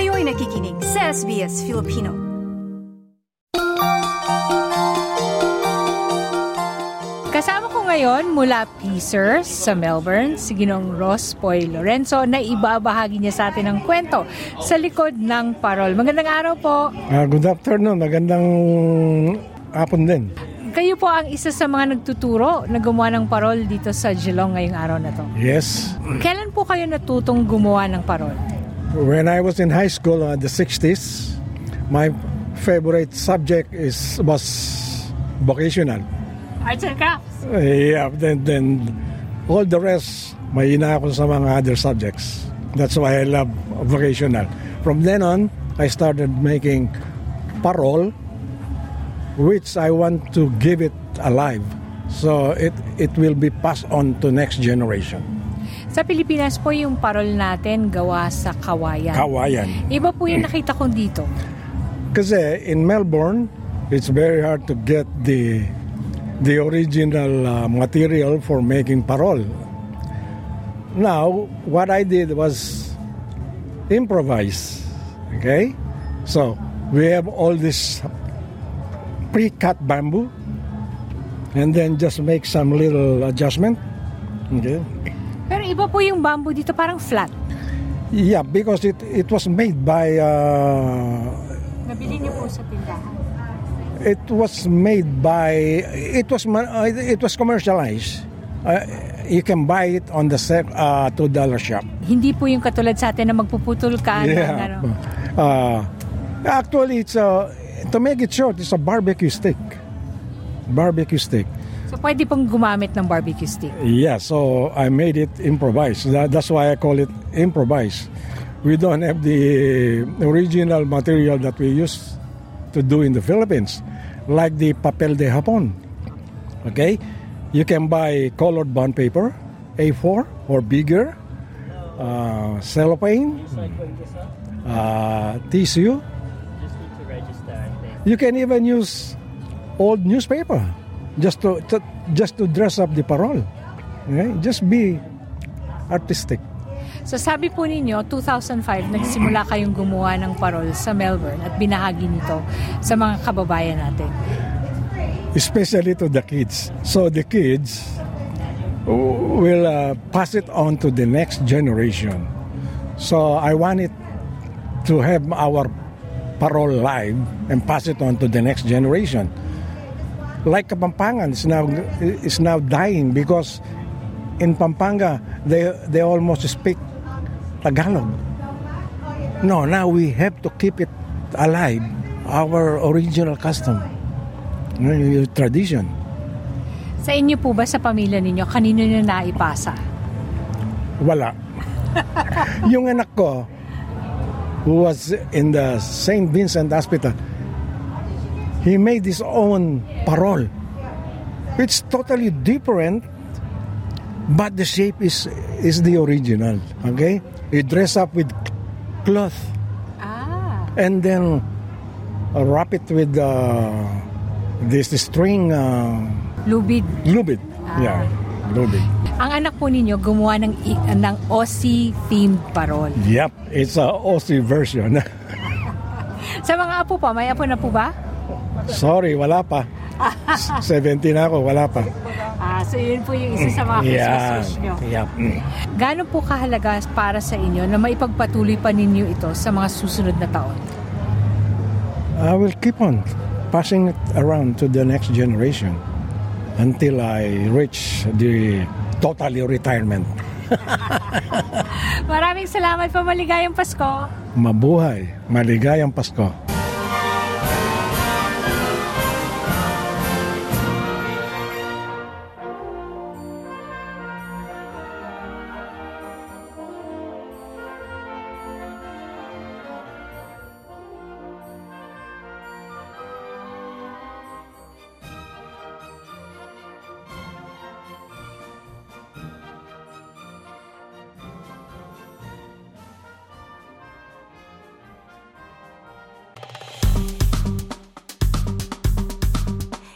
Kayo'y nakikinig sa SBS Filipino. Kasama ko ngayon mula Pacers sa Melbourne, si Ginong Ross Poy Lorenzo na ibabahagi niya sa atin ang kwento sa likod ng parol. Magandang araw po. Ah, good afternoon. Magandang hapon din. Kayo po ang isa sa mga nagtuturo na gumawa ng parol dito sa Geelong ngayong araw na to. Yes. Kailan po kayo natutong gumawa ng parol? When I was in high school in the 60s, my favorite subject is was vocational. Arts and crafts. Yeah, then then all the rest may ina ako sa mga other subjects. That's why I love vocational. From then on, I started making parol which I want to give it alive. So it it will be passed on to next generation. Sa Pilipinas po yung parol natin gawa sa kawayan. Kawayan. Iba po yung nakita ko dito. Kasi in Melbourne, it's very hard to get the the original uh, material for making parol. Now, what I did was improvise. Okay? So, we have all this pre-cut bamboo and then just make some little adjustment. Okay? Iba po yung bamboo dito, parang flat. Yeah, because it it was made by uh, Nabili niyo po sa tindahan. it was made by it was uh, it was commercialized. Uh, you can buy it on the sec, uh, two dollar shop. Hindi po yung katulad sa atin na magpuputol ka ano. Uh, actually, it's a to make it short. It's a barbecue stick. Barbecue stick. So pwede pong gumamit ng barbecue stick. Yeah. So I made it improvised. That, that's why I call it improvised. We don't have the original material that we used to do in the Philippines, like the papel de Japón. Okay, you can buy colored bond paper, A4 or bigger, uh, cellophane, uh, tissue. You can even use old newspaper just to, to just to dress up the parole. Okay? Just be artistic. So sabi po ninyo, 2005, nagsimula kayong gumawa ng parol sa Melbourne at binahagi nito sa mga kababayan natin. especially to the kids. So the kids will uh, pass it on to the next generation. So I want it to have our parole live and pass it on to the next generation. Like Kapampangan is now is now dying because in Pampanga they they almost speak Tagalog. No, now we have to keep it alive, our original custom, yung tradition. Sa inyo po ba, sa pamilya ninyo, kanino nyo naipasa? Wala. yung anak ko, who was in the St. Vincent Hospital, he made his own parole. It's totally different, but the shape is is the original. Okay, he dress up with cloth Ah. and then uh, wrap it with uh, this string uh, Lubid. lubid. Yeah, lubid. Ang anak po ninyo gumawa ng, ng Aussie-themed parol. Yep, it's a Aussie version. Sa mga apo pa, may apo na po ba? Sorry, wala pa. 70 na ako, wala pa. Ah, so yun po yung isa sa mga Christmas Yeah. wish nyo. Yep. Gaano po kahalaga para sa inyo na maipagpatuloy pa ninyo ito sa mga susunod na taon? I will keep on passing it around to the next generation until I reach the totally retirement. Maraming salamat po. Maligayang Pasko. Mabuhay, maligayang Pasko.